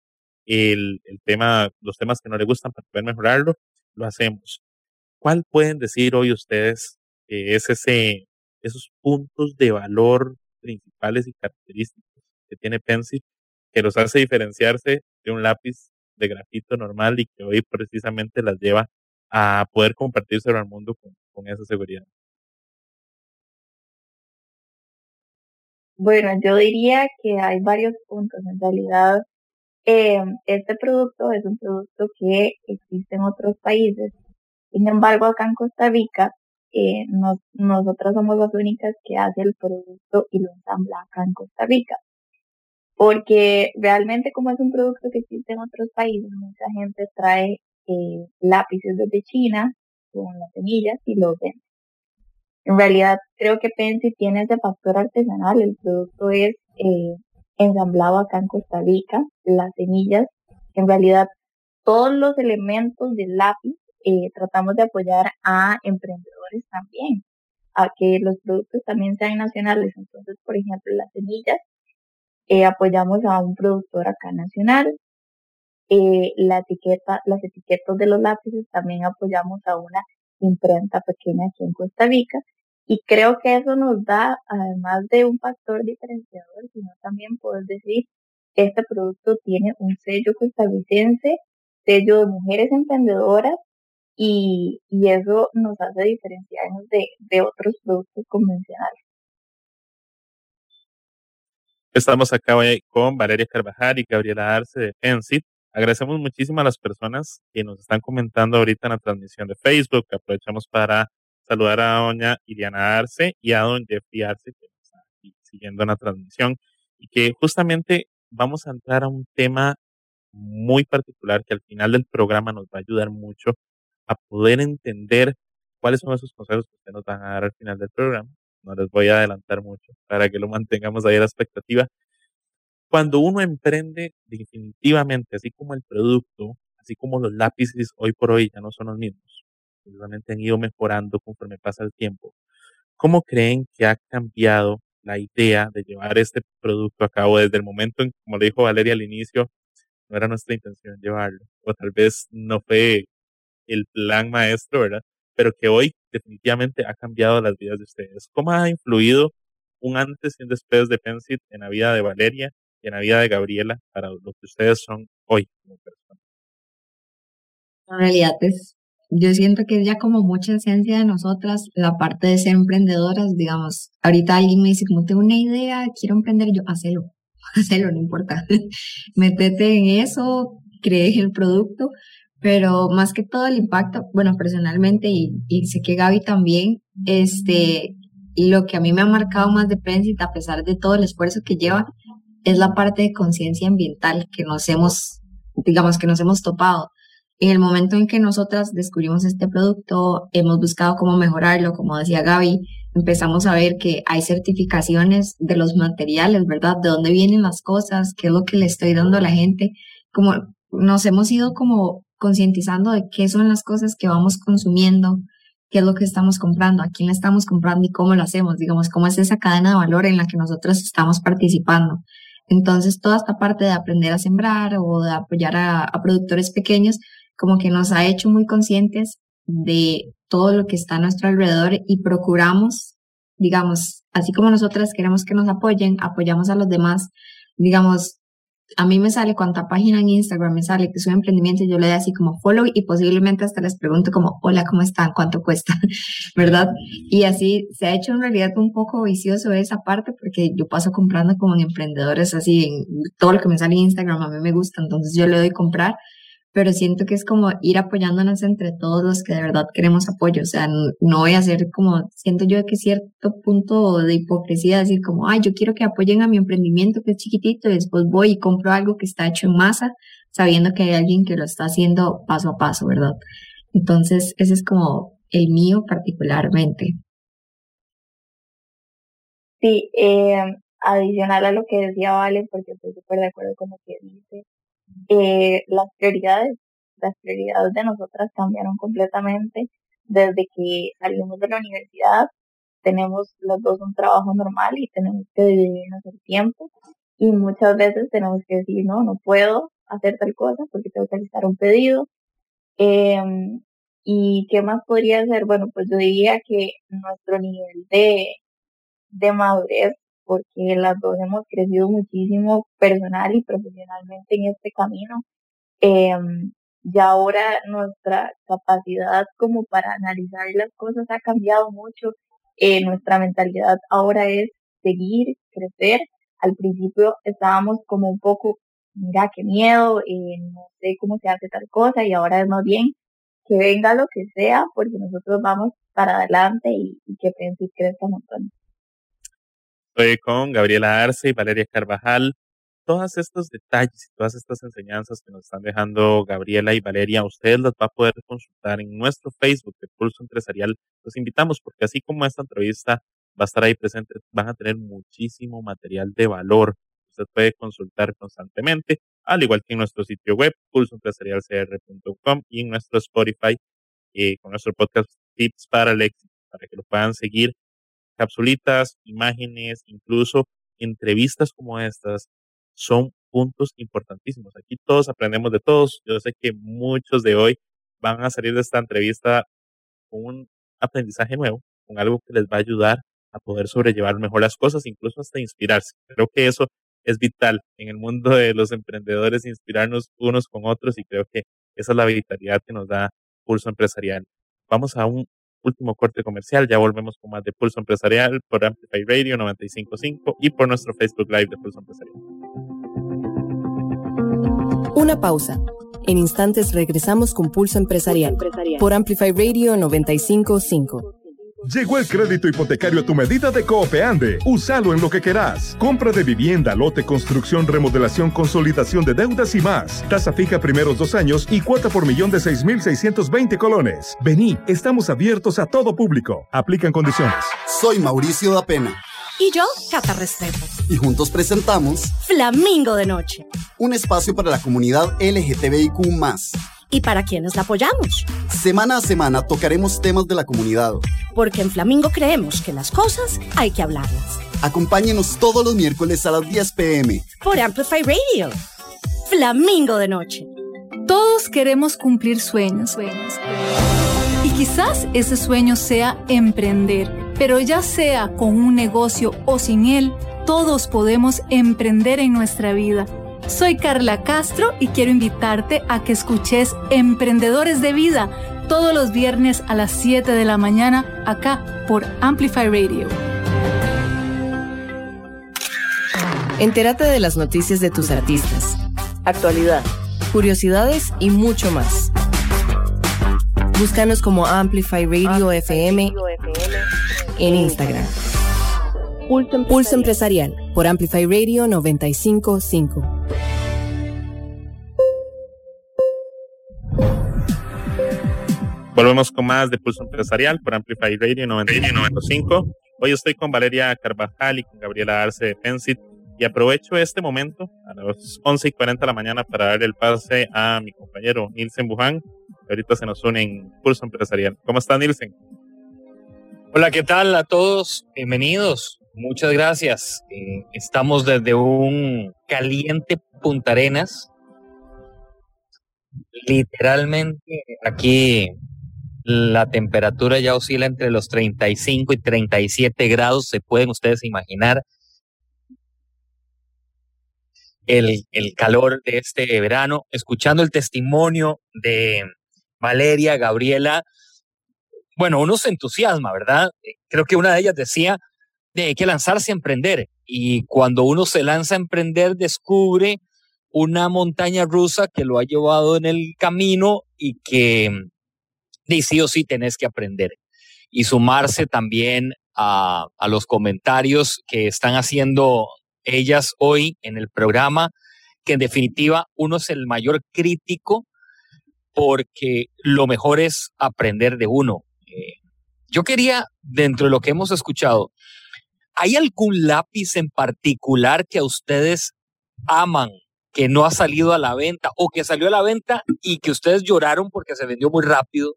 el, el tema, los temas que no le gustan para poder mejorarlo, lo hacemos. ¿Cuál pueden decir hoy ustedes que es ese, esos puntos de valor principales y característicos que tiene Pencil que los hace diferenciarse de un lápiz de grafito normal y que hoy precisamente las lleva a poder compartírselo al mundo con, esa seguridad? Bueno, yo diría que hay varios puntos. En realidad, eh, este producto es un producto que existe en otros países. Sin embargo, acá en Costa Rica, eh, nos, nosotras somos las únicas que hace el producto y lo ensambla acá en Costa Rica. Porque realmente como es un producto que existe en otros países, mucha gente trae eh, lápices desde China con las semillas y los. En realidad creo que Pensi tiene ese factor artesanal, el producto es eh, ensamblado acá en Costa Rica, las semillas, en realidad todos los elementos del lápiz eh, tratamos de apoyar a emprendedores también, a que los productos también sean nacionales. Entonces, por ejemplo, las semillas, eh, apoyamos a un productor acá nacional. Eh, la etiqueta, las etiquetas de los lápices también apoyamos a una imprenta pequeña aquí en Costa Rica. Y creo que eso nos da, además de un factor diferenciador, sino también poder decir, este producto tiene un sello costarricense, sello de mujeres emprendedoras y, y eso nos hace diferenciarnos de, de otros productos convencionales. Estamos acá hoy con Valeria Carvajal y Gabriela Arce de Pensit. Agradecemos muchísimo a las personas que nos están comentando ahorita en la transmisión de Facebook. Aprovechamos para saludar a doña Iriana Arce y a don Jeffrey Arce que nos están aquí siguiendo en la transmisión y que justamente vamos a entrar a un tema muy particular que al final del programa nos va a ayudar mucho a poder entender cuáles son esos consejos que ustedes nos van a dar al final del programa. No les voy a adelantar mucho para que lo mantengamos ahí a la expectativa. Cuando uno emprende, definitivamente, así como el producto, así como los lápices hoy por hoy ya no son los mismos, seguramente han ido mejorando conforme pasa el tiempo. ¿Cómo creen que ha cambiado la idea de llevar este producto a cabo desde el momento en, como le dijo Valeria al inicio, no era nuestra intención llevarlo, o tal vez no fue el plan maestro, ¿verdad? Pero que hoy definitivamente ha cambiado las vidas de ustedes. ¿Cómo ha influido un antes y un después de Pensit en la vida de Valeria vida de Gabriela para lo que ustedes son hoy como personas? En realidad es, yo siento que es ya como mucha esencia de nosotras la parte de ser emprendedoras, digamos, ahorita alguien me dice como tengo una idea, quiero emprender, yo, hacelo, hacelo, no importa, métete en eso, crees el producto, pero más que todo el impacto, bueno, personalmente, y, sé que Gaby también, este, lo que a mí me ha marcado más de Pensit, a pesar de todo el esfuerzo que lleva, es la parte de conciencia ambiental que nos hemos, digamos, que nos hemos topado. En el momento en que nosotras descubrimos este producto, hemos buscado cómo mejorarlo, como decía Gaby, empezamos a ver que hay certificaciones de los materiales, ¿verdad? De dónde vienen las cosas, qué es lo que le estoy dando a la gente. Como nos hemos ido como concientizando de qué son las cosas que vamos consumiendo, qué es lo que estamos comprando, a quién le estamos comprando y cómo lo hacemos, digamos, cómo es esa cadena de valor en la que nosotros estamos participando. Entonces, toda esta parte de aprender a sembrar o de apoyar a, productores pequeños, como que nos ha hecho muy conscientes de todo lo que está a nuestro alrededor y procuramos, digamos, así como nosotras queremos que nos apoyen, apoyamos a los demás, digamos, a mí me sale cuánta página en Instagram me sale que un emprendimiento, yo le doy así como follow y posiblemente hasta les pregunto como, hola, ¿cómo están? ¿Cuánto cuesta? ¿Verdad? Y así se ha hecho en realidad un poco vicioso esa parte porque yo paso comprando como en emprendedores así, en todo lo que me sale en Instagram a mí me gusta, entonces yo le doy comprar pero siento que es como ir apoyándonos entre todos los que de verdad queremos apoyo, o sea, no, voy a hacer como, siento yo que cierto punto de hipocresía, decir como, ay, yo quiero que apoyen a mi emprendimiento que es chiquitito y después voy y compro algo que está hecho en masa, sabiendo que hay alguien que lo está haciendo paso a paso, ¿verdad? Entonces, ese es como el mío particularmente. Sí, eh, adicional a lo que decía Vale, porque estoy súper de acuerdo con lo que dice, eh, las prioridades, las prioridades de nosotras cambiaron completamente desde que salimos de la universidad. Tenemos los dos un trabajo normal y tenemos que dividirnos el tiempo y muchas veces tenemos que decir, no, no puedo hacer tal cosa porque tengo que realizar un pedido. Em, ¿Y qué más podría hacer? Bueno, pues yo diría que nuestro nivel de, de madurez porque las dos hemos crecido muchísimo personal y profesionalmente en este camino. Em, ya ahora nuestra capacidad como para analizar las cosas ha cambiado mucho. Eh, nuestra mentalidad ahora es seguir, crecer. Al principio estábamos como un poco, mira, qué miedo, eh, no sé cómo se hace tal cosa y ahora es más bien que venga lo que sea porque nosotros vamos para adelante y, que Pensi crezca un montón. Estoy con Gabriela Arce y Valeria Carvajal. todos estos detalles y todas estas enseñanzas que nos están dejando Gabriela y Valeria, ustedes las va a poder consultar en nuestro Facebook de Pulso Empresarial. Los invitamos porque así como esta entrevista va a estar ahí presente, van a tener muchísimo material de valor. Usted puede consultar constantemente, al igual que en nuestro sitio web, pulsoempresarialcr.com y en nuestro Spotify, eh, con nuestro podcast Tips para el para que lo puedan seguir. Capsulitas, imágenes, incluso entrevistas como estas son puntos importantísimos. Aquí todos aprendemos de todos. Yo sé que muchos de hoy van a salir de esta entrevista con un aprendizaje nuevo, con algo que les va a ayudar a poder sobrellevar mejor las cosas, incluso hasta inspirarse. Creo que eso es vital en el mundo de los emprendedores, inspirarnos unos con otros y creo que esa es la vitalidad que nos da Pulso Empresarial. Vamos a un último corte comercial, ya volvemos con más de Pulso Empresarial por Amplify Radio 955 y por nuestro Facebook Live de Pulso Empresarial. Una pausa. En instantes regresamos con Pulso Empresarial, por Amplify Radio 955. Llegó el crédito hipotecario a tu medida de Coopeande. Úsalo en lo que querás. Compra de vivienda, lote, construcción, remodelación, consolidación de deudas y más. Tasa fija primeros dos años y cuota por millón de 6,620 colones. Vení, estamos abiertos a todo público. Aplican condiciones. Soy Mauricio da Pena. Y yo, Cata Restrepo. Y juntos presentamos Flamingo de Noche. Un espacio para la comunidad LGTBIQ y para quienes la apoyamos. Semana a semana tocaremos temas de la comunidad. Porque en Flamingo creemos que las cosas hay que hablarlas. Acompáñenos todos los miércoles a las 10 pm. Por Amplify Radio. Flamingo de Noche. Todos queremos cumplir sueños. sueños. Y quizás ese sueño sea emprender. Pero ya sea con un negocio o sin él, todos podemos emprender en nuestra vida soy Carla Castro y quiero invitarte a que escuches Emprendedores de Vida todos los viernes a las 7 de la mañana acá por Amplify Radio. Entérate de las noticias de tus artistas, actualidad, curiosidades y mucho más. Búscanos como Amplify Radio, FM, en Instagram. Pulso Empresarial por Amplify Radio 955. Volvemos con más de Pulso Empresarial por Amplify Radio 95. Hoy estoy con Valeria Carvajal y con Gabriela Arce de Pensit y aprovecho este momento a las 11 y 40 de la mañana para darle el pase a mi compañero Nilsen Buján, que ahorita se nos une en Pulso Empresarial. ¿Cómo está Nilsen? Hola, ¿qué tal a todos? Bienvenidos. Muchas gracias. Eh, estamos desde un caliente Punta Arenas. Literalmente aquí la temperatura ya oscila entre los 35 y 37 grados, se pueden ustedes imaginar el, el calor de este verano. Escuchando el testimonio de Valeria, Gabriela, bueno, uno se entusiasma, ¿verdad? Creo que una de ellas decía de hay que lanzarse a emprender y cuando uno se lanza a emprender descubre una montaña rusa que lo ha llevado en el camino y que y sí o sí tenés que aprender. Y sumarse también a, a los comentarios que están haciendo ellas hoy en el programa, que en definitiva uno es el mayor crítico porque lo mejor es aprender de uno. Eh, yo quería, dentro de lo que hemos escuchado, ¿hay algún lápiz en particular que a ustedes aman, que no ha salido a la venta o que salió a la venta y que ustedes lloraron porque se vendió muy rápido?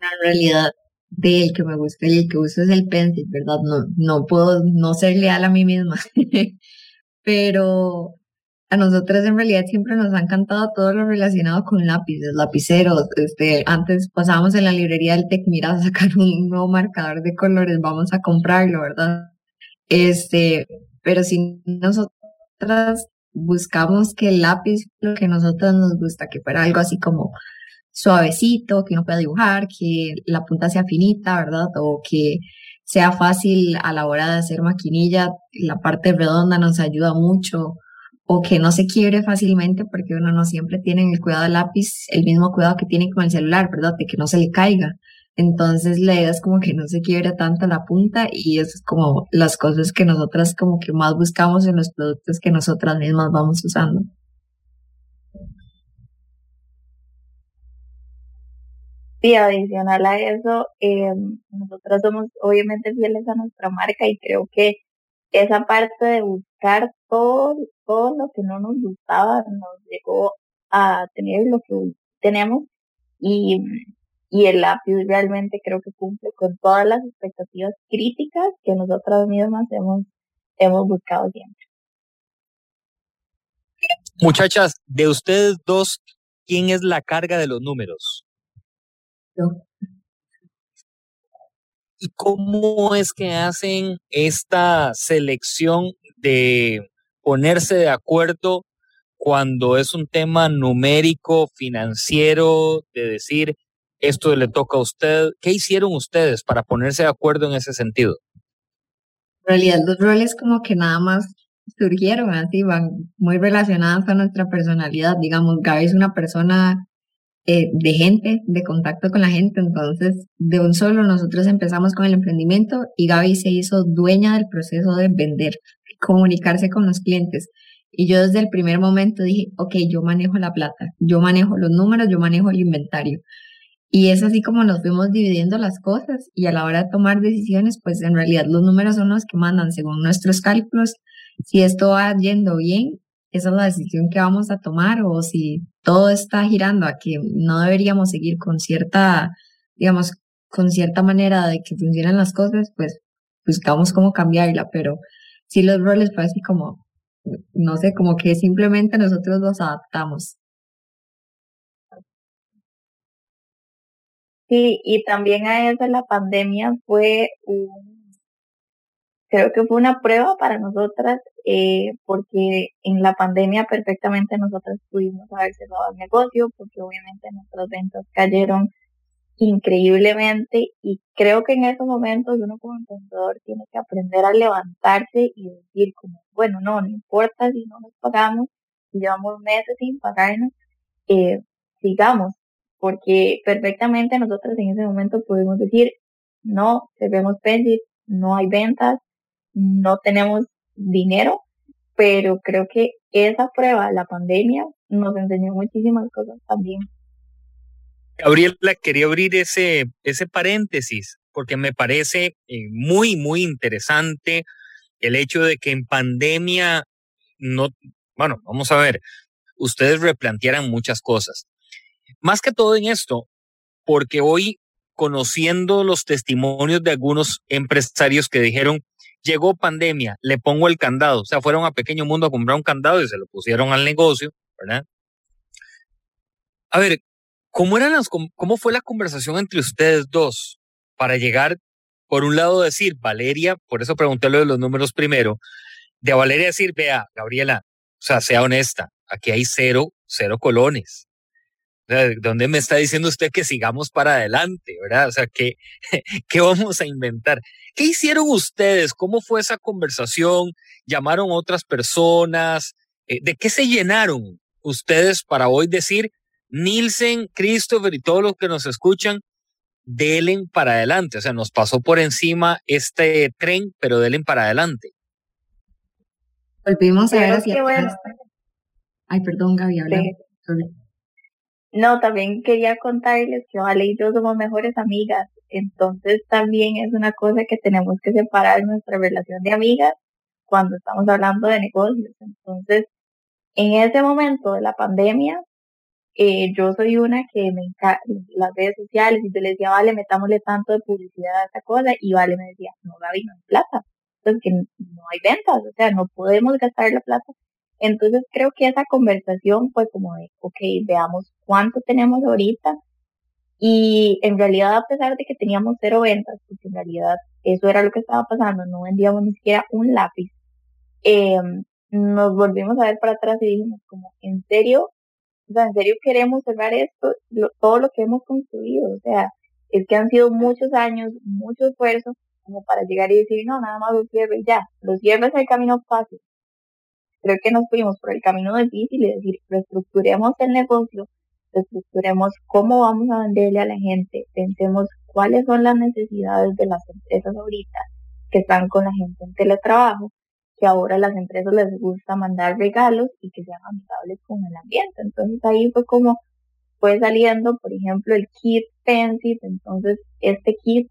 en realidad del que me gusta y el que uso es el pencil, ¿verdad? No, no puedo no ser leal a mí misma. Pero a nosotras en realidad siempre nos ha encantado todo lo relacionado con lápices, lapiceros. Este, antes pasábamos en la librería del Tec, mira, a sacar un nuevo marcador de colores, vamos a comprarlo, ¿verdad? Este, pero si nosotras buscamos que el lápiz, lo que a nosotros nos gusta, que fuera algo así como suavecito, que uno pueda dibujar, que la punta sea finita, ¿verdad? O que sea fácil a la hora de hacer maquinilla, la parte redonda nos ayuda mucho, o que no se quiebre fácilmente porque uno no siempre tiene el cuidado del lápiz, el mismo cuidado que tiene con el celular, ¿verdad? De que no se le caiga. Entonces la idea es como que no se quiebra tanto la punta y eso es como las cosas que nosotras como que más buscamos en los productos que nosotras mismas vamos usando. Sí, adicional a eso, eh, nosotros somos obviamente fieles a nuestra marca y creo que esa parte de buscar todo, todo lo que no nos gustaba nos llegó a tener lo que tenemos y, y el lápiz realmente creo que cumple con todas las expectativas críticas que nosotras mismas hemos, hemos buscado siempre. Muchachas, de ustedes dos, ¿quién es la carga de los números? ¿Y cómo es que hacen esta selección de ponerse de acuerdo cuando es un tema numérico, financiero, de decir, esto le toca a usted? ¿Qué hicieron ustedes para ponerse de acuerdo en ese sentido? En realidad los roles como que nada más surgieron así, van muy relacionados a nuestra personalidad. Digamos, Gaby es una persona eh, de gente, de contacto con la gente. Entonces, de un solo nosotros empezamos con el emprendimiento y Gaby se hizo dueña del proceso de vender, comunicarse con los clientes. Y yo desde el primer momento dije, ok, yo manejo la plata, yo manejo los números, yo manejo el inventario. Y es así como nos fuimos dividiendo las cosas y a la hora de tomar decisiones, pues en realidad los números son los que mandan según nuestros cálculos. Si esto va yendo bien, esa es la decisión que vamos a tomar o si todo está girando a que no deberíamos seguir con cierta, digamos, con cierta manera de que funcionan las cosas, pues buscamos cómo cambiarla, pero si los roles fue así como, no sé, como que simplemente nosotros los adaptamos. Sí, y también a eso la pandemia fue un creo que fue una prueba para nosotras eh, porque en la pandemia perfectamente nosotras pudimos haber cerrado el negocio porque obviamente nuestras ventas cayeron increíblemente y creo que en esos momentos uno como emprendedor tiene que aprender a levantarse y decir como bueno no no importa si no nos pagamos si llevamos meses sin pagarnos eh, sigamos porque perfectamente nosotros en ese momento pudimos decir no debemos pedir no hay ventas no tenemos dinero, pero creo que esa prueba, la pandemia, nos enseñó muchísimas cosas también. Gabriela, quería abrir ese, ese paréntesis porque me parece eh, muy, muy interesante el hecho de que en pandemia no, bueno, vamos a ver, ustedes replantearan muchas cosas. Más que todo en esto, porque hoy conociendo los testimonios de algunos empresarios que dijeron, llegó pandemia, le pongo el candado, o sea, fueron a Pequeño Mundo a comprar un candado y se lo pusieron al negocio, ¿verdad? A ver, ¿cómo, eran las, cómo fue la conversación entre ustedes dos para llegar, por un lado, decir, Valeria, por eso pregunté lo de los números primero, de Valeria decir, vea, Gabriela, o sea, sea honesta, aquí hay cero, cero colones. ¿Dónde me está diciendo usted que sigamos para adelante, verdad? O sea, ¿qué, ¿qué vamos a inventar? ¿Qué hicieron ustedes? ¿Cómo fue esa conversación? ¿Llamaron otras personas? Eh, ¿De qué se llenaron ustedes para hoy decir, Nielsen, Christopher y todos los que nos escuchan, delen para adelante? O sea, nos pasó por encima este tren, pero delen para adelante. Volvimos a ver hacia Ay, perdón, Gaby, no, también quería contarles que Vale y yo somos mejores amigas, entonces también es una cosa que tenemos que separar nuestra relación de amigas cuando estamos hablando de negocios. Entonces, en ese momento de la pandemia, eh, yo soy una que me encanta las redes sociales y yo le decía, vale, metámosle tanto de publicidad a esa cosa y vale me decía, no, Gaby, no hay plata. Entonces, no hay ventas, o sea, no podemos gastar la plata entonces creo que esa conversación fue como de, ok, veamos cuánto tenemos ahorita. Y en realidad, a pesar de que teníamos cero ventas, porque en realidad eso era lo que estaba pasando, no vendíamos ni siquiera un lápiz, em, nos volvimos a ver para atrás y dijimos como, ¿en serio? O sea, ¿en serio queremos cerrar esto? todo lo que hemos construido, o sea, es que han sido muchos años, mucho esfuerzo, como para llegar y decir, no, nada más los cierre y ya, los cierre es el camino fácil creo que nos fuimos por el camino difícil y decir, reestructuremos el negocio, reestructuremos cómo vamos a venderle a la gente, pensemos cuáles son las necesidades de las empresas ahorita que están con la gente en teletrabajo, que ahora a las empresas les gusta mandar regalos y que sean amigables con el ambiente. Entonces ahí fue como fue saliendo, por ejemplo, el kit Pensit, entonces este kit,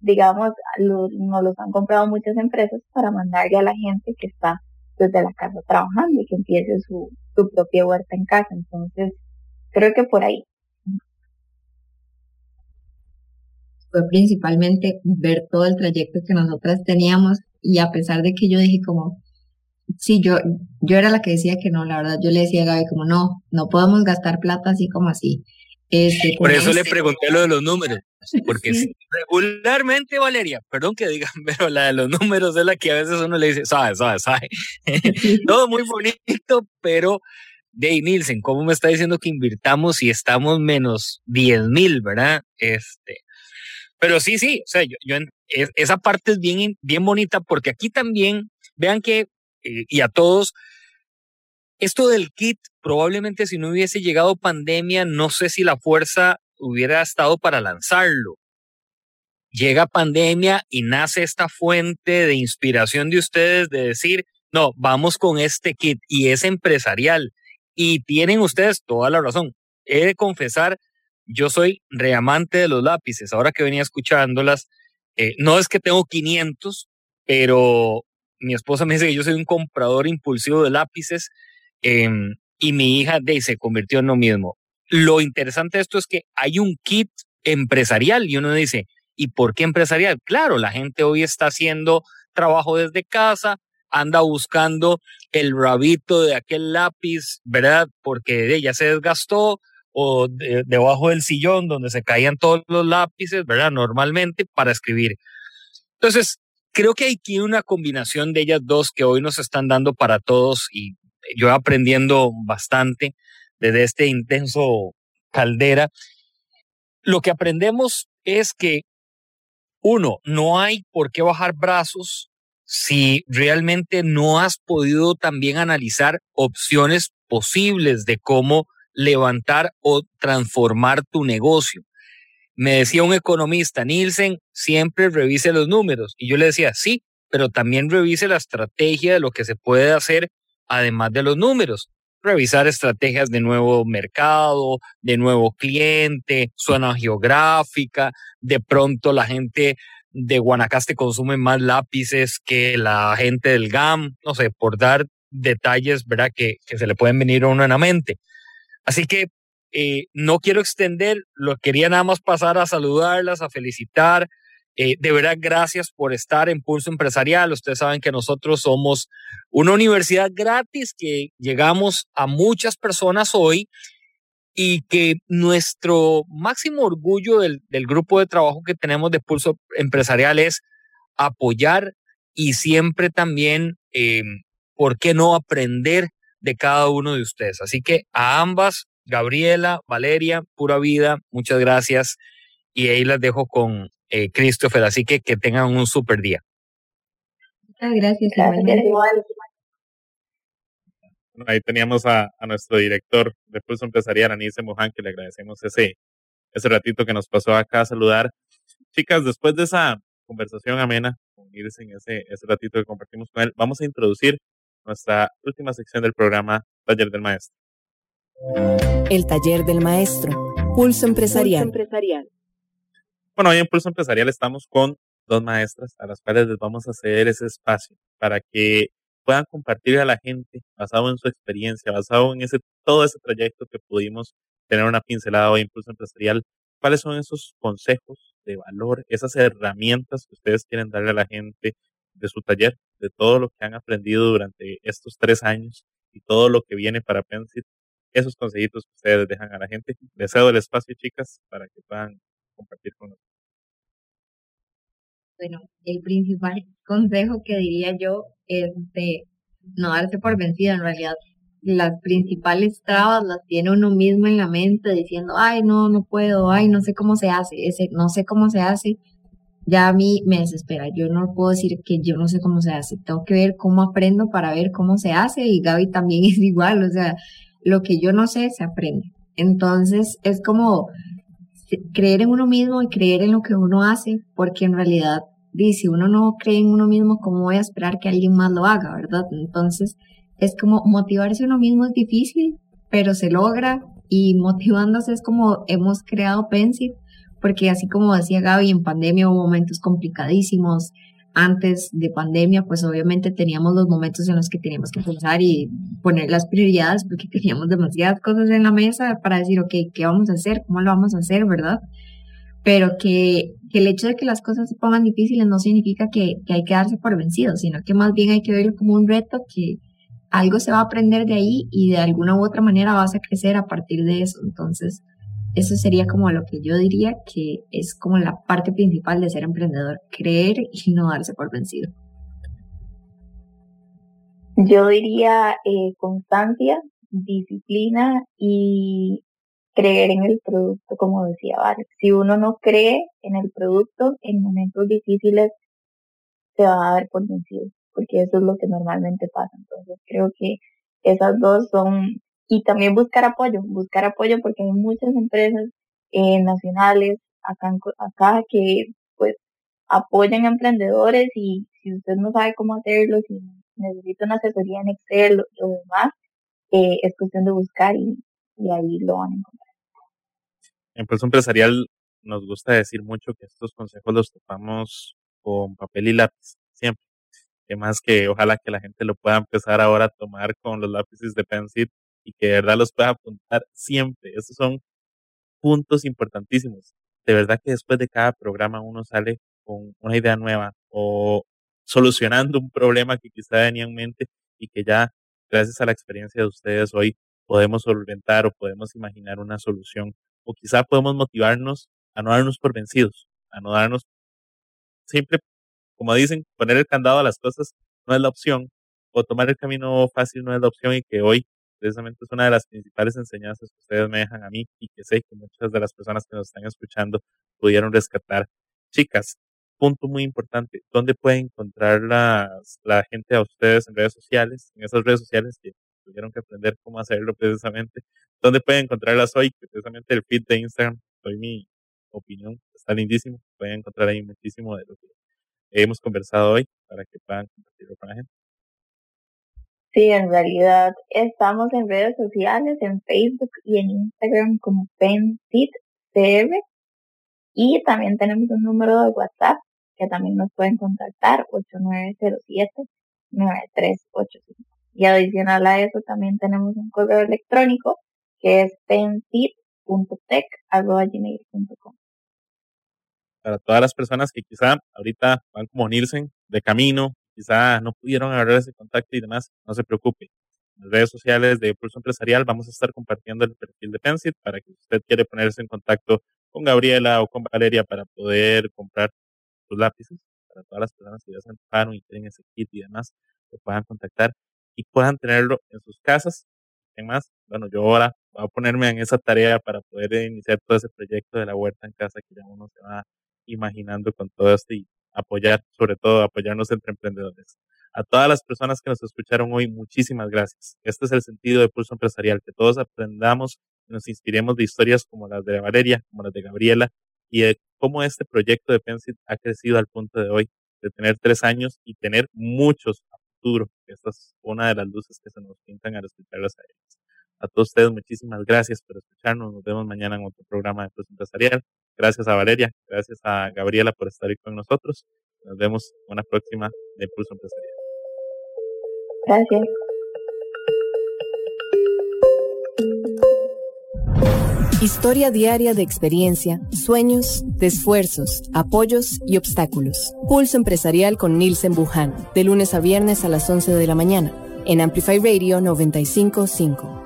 digamos, lo, nos los han comprado muchas empresas para mandarle a la gente que está desde la casa trabajando y que empiece su, su propia huerta en casa. Entonces, creo que por ahí. Fue principalmente ver todo el trayecto que nosotras teníamos y a pesar de que yo dije como, sí, yo, yo era la que decía que no, la verdad, yo le decía a Gaby como, no, no podemos gastar plata así como así. Este, Por eso le pregunté lo de los números, porque regularmente, Valeria, perdón que digan, pero la de los números es la que a veces uno le dice, sabe, sabe, sabe. Todo muy bonito, pero Dave Nielsen, ¿cómo me está diciendo que invirtamos si estamos menos 10 mil, verdad? Este, pero sí, sí, o sea, yo, yo, esa parte es bien, bien bonita porque aquí también, vean que, eh, y a todos, esto del kit, probablemente si no hubiese llegado pandemia, no sé si la fuerza hubiera estado para lanzarlo. Llega pandemia y nace esta fuente de inspiración de ustedes de decir, no, vamos con este kit y es empresarial. Y tienen ustedes toda la razón. He de confesar, yo soy reamante de los lápices. Ahora que venía escuchándolas, eh, no es que tengo 500, pero mi esposa me dice que yo soy un comprador impulsivo de lápices eh, y mi hija de, se convirtió en lo mismo. Lo interesante de esto es que hay un kit empresarial y uno dice, ¿y por qué empresarial? Claro, la gente hoy está haciendo trabajo desde casa, anda buscando el rabito de aquel lápiz, ¿verdad? Porque ya se desgastó o debajo del sillón donde se caían todos los lápices, ¿verdad? Normalmente para escribir. Entonces, creo que hay aquí una combinación de ellas dos que hoy nos están dando para todos y yo aprendiendo bastante desde este intenso caldera. Lo que aprendemos es que, uno, no hay por qué bajar brazos si realmente no has podido también analizar opciones posibles de cómo levantar o transformar tu negocio. Me decía un economista, Nielsen, siempre revise los números. Y yo le decía, sí, pero también revise la estrategia de lo que se puede hacer además de los números. Revisar estrategias de nuevo mercado, de nuevo cliente, zona geográfica. De pronto la gente de Guanacaste consume más lápices que la gente del GAM. No sé, por dar detalles, ¿verdad? Que, se le pueden venir a uno en la mente. Así que eh, no quiero extender, lo quería nada más pasar a saludarlas, a felicitar. Eh, de verdad, gracias por estar en Pulso Empresarial. Ustedes saben que nosotros somos una universidad gratis que llegamos a muchas personas hoy y que nuestro máximo orgullo del, grupo de trabajo que tenemos de Pulso Empresarial es apoyar y siempre también, eh, ¿por qué no aprender de cada uno de ustedes. Así que a ambas, Gabriela, Valeria, pura vida, muchas gracias. Y ahí las dejo con eh, Christopher, así que que tengan un super día. Muchas gracias. ahí teníamos a, a, nuestro director de Pulso Empresarial, Anise Mohan, que le agradecemos ese, ese ratito que nos pasó acá a saludar. Chicas, después de esa conversación amena, con en ese, ese ratito que compartimos con él, vamos a introducir nuestra última sección del programa Taller del Maestro. El Taller del Maestro, Pulso Empresarial. Pulso empresarial. Bueno, hoy en Pulso Empresarial estamos con dos maestras a las cuales les vamos a ceder ese espacio para que puedan compartir a la gente basado en su experiencia, basado en ese todo ese trayecto que pudimos tener una pincelada hoy en Pulso Empresarial. ¿Cuáles son esos consejos de valor, esas herramientas que ustedes quieren darle a la gente de su taller, de todo lo que han aprendido durante estos tres años y todo lo que viene para Pensit, esos consejitos que ustedes dejan a la gente. Les cedo el espacio, chicas, para que puedan compartir con nosotros. Bueno, el principal consejo que diría yo es de no darse por vencido. En realidad, las principales trabas las tiene uno mismo en la mente diciendo, ay, no, no puedo, ay, no sé cómo se hace, ese, no sé cómo se hace ya a mí me desespera. Yo no puedo decir que yo no sé cómo se hace. Tengo que ver cómo aprendo para ver cómo se hace y Gaby también es igual. O sea, lo que yo no sé se aprende. Entonces es como creer en uno mismo y creer en lo que uno hace, porque en realidad, si uno no cree en uno mismo, ¿cómo voy a esperar que alguien más lo haga, verdad? Entonces, es como motivarse uno mismo es difícil, pero se logra y motivándose es como hemos creado Pensit, porque así como decía Gaby, en pandemia hubo momentos complicadísimos, antes de pandemia, pues obviamente teníamos los momentos en los que teníamos que pensar y poner las prioridades porque teníamos demasiadas cosas en la mesa para decir, ok, ¿qué vamos a hacer? ¿Cómo lo vamos a hacer? ¿Verdad? Pero que, que el hecho de que las cosas se pongan difíciles no significa que, que hay que darse por vencido, sino que más bien hay que verlo como un reto que algo se va a aprender de ahí y de alguna u otra manera vas a crecer a partir de eso. Entonces, eso sería como lo que yo diría que es como la parte principal de ser emprendedor, creer y no darse por vencido. Yo diría eh, constancia, disciplina y creer en el producto, como decía Vale. Si uno no cree en el producto, en momentos difíciles se va a dar por vencido, porque eso es lo que normalmente pasa. Entonces creo que esas dos son y también buscar apoyo, buscar apoyo porque hay muchas empresas eh, nacionales acá, acá que pues apoyan a emprendedores y si usted no sabe cómo hacerlo, si necesita una asesoría en Excel o demás, eh, es cuestión de buscar y, y ahí lo van a encontrar. En Pulso Empresarial nos gusta decir mucho que estos consejos los topamos con papel y lápiz, siempre. Que más que ojalá que la gente lo pueda empezar ahora a tomar con los lápices de Pensit y que de verdad los pueda apuntar siempre. Esos son puntos importantísimos. De verdad que después de cada programa uno sale con una idea nueva o solucionando un problema que quizá tenía en mente y que ya gracias a la experiencia de ustedes hoy podemos solventar o podemos imaginar una solución o quizá podemos motivarnos a no darnos por vencidos, a no darnos siempre, como dicen, poner el candado a las cosas no es la opción o tomar el camino fácil no es la opción y que hoy precisamente es una de las principales enseñanzas que ustedes me dejan a mí y que sé que muchas de las personas que nos están escuchando pudieron rescatar. Chicas, punto muy importante, ¿dónde pueden encontrar las, la gente a ustedes en redes sociales? En esas redes sociales que tuvieron que aprender cómo hacerlo precisamente. ¿Dónde pueden encontrarlas hoy? Precisamente el feed de Instagram, soy mi opinión, está lindísimo. Pueden encontrar ahí muchísimo de lo que hemos conversado hoy para que puedan compartirlo con la gente. Sí, en realidad estamos en redes sociales, en Facebook y en Instagram como PenFitCR y también tenemos un número de WhatsApp que también nos pueden contactar 8907-9385. Y adicional a eso también tenemos un correo electrónico que es penfit.tech.gmail.com Para todas las personas que quizá ahorita van como unirse de camino quizá no pudieron agarrar ese contacto y demás, no se preocupe. En las redes sociales de Pulso Empresarial vamos a estar compartiendo el perfil de Pensit para que usted quiere ponerse en contacto con Gabriela o con Valeria para poder comprar sus lápices, para todas las personas que ya se antojaron y tienen ese kit y demás, que puedan contactar y puedan tenerlo en sus casas. más, bueno, yo ahora voy a ponerme en esa tarea para poder iniciar todo ese proyecto de la huerta en casa que ya uno se va imaginando con todo esto y apoyar, sobre todo apoyarnos entre emprendedores. A todas las personas que nos escucharon hoy, muchísimas gracias. Este es el sentido de Pulso Empresarial, que todos aprendamos y nos inspiremos de historias como las de Valeria, como las de Gabriela, y de cómo este proyecto de Pensit ha crecido al punto de hoy, de tener tres años y tener muchos a futuro. Esta es una de las luces que se nos pintan al escucharlas a ellos. A todos ustedes, muchísimas gracias por escucharnos. Nos vemos mañana en otro programa de Pulso Empresarial. Gracias a Valeria, gracias a Gabriela por estar ahí con nosotros. Nos vemos en una próxima de Pulso Empresarial. Gracias. Historia diaria de experiencia, sueños, de esfuerzos, apoyos y obstáculos. Pulso Empresarial con Nielsen Buján, de lunes a viernes a las 11 de la mañana, en Amplify Radio 955.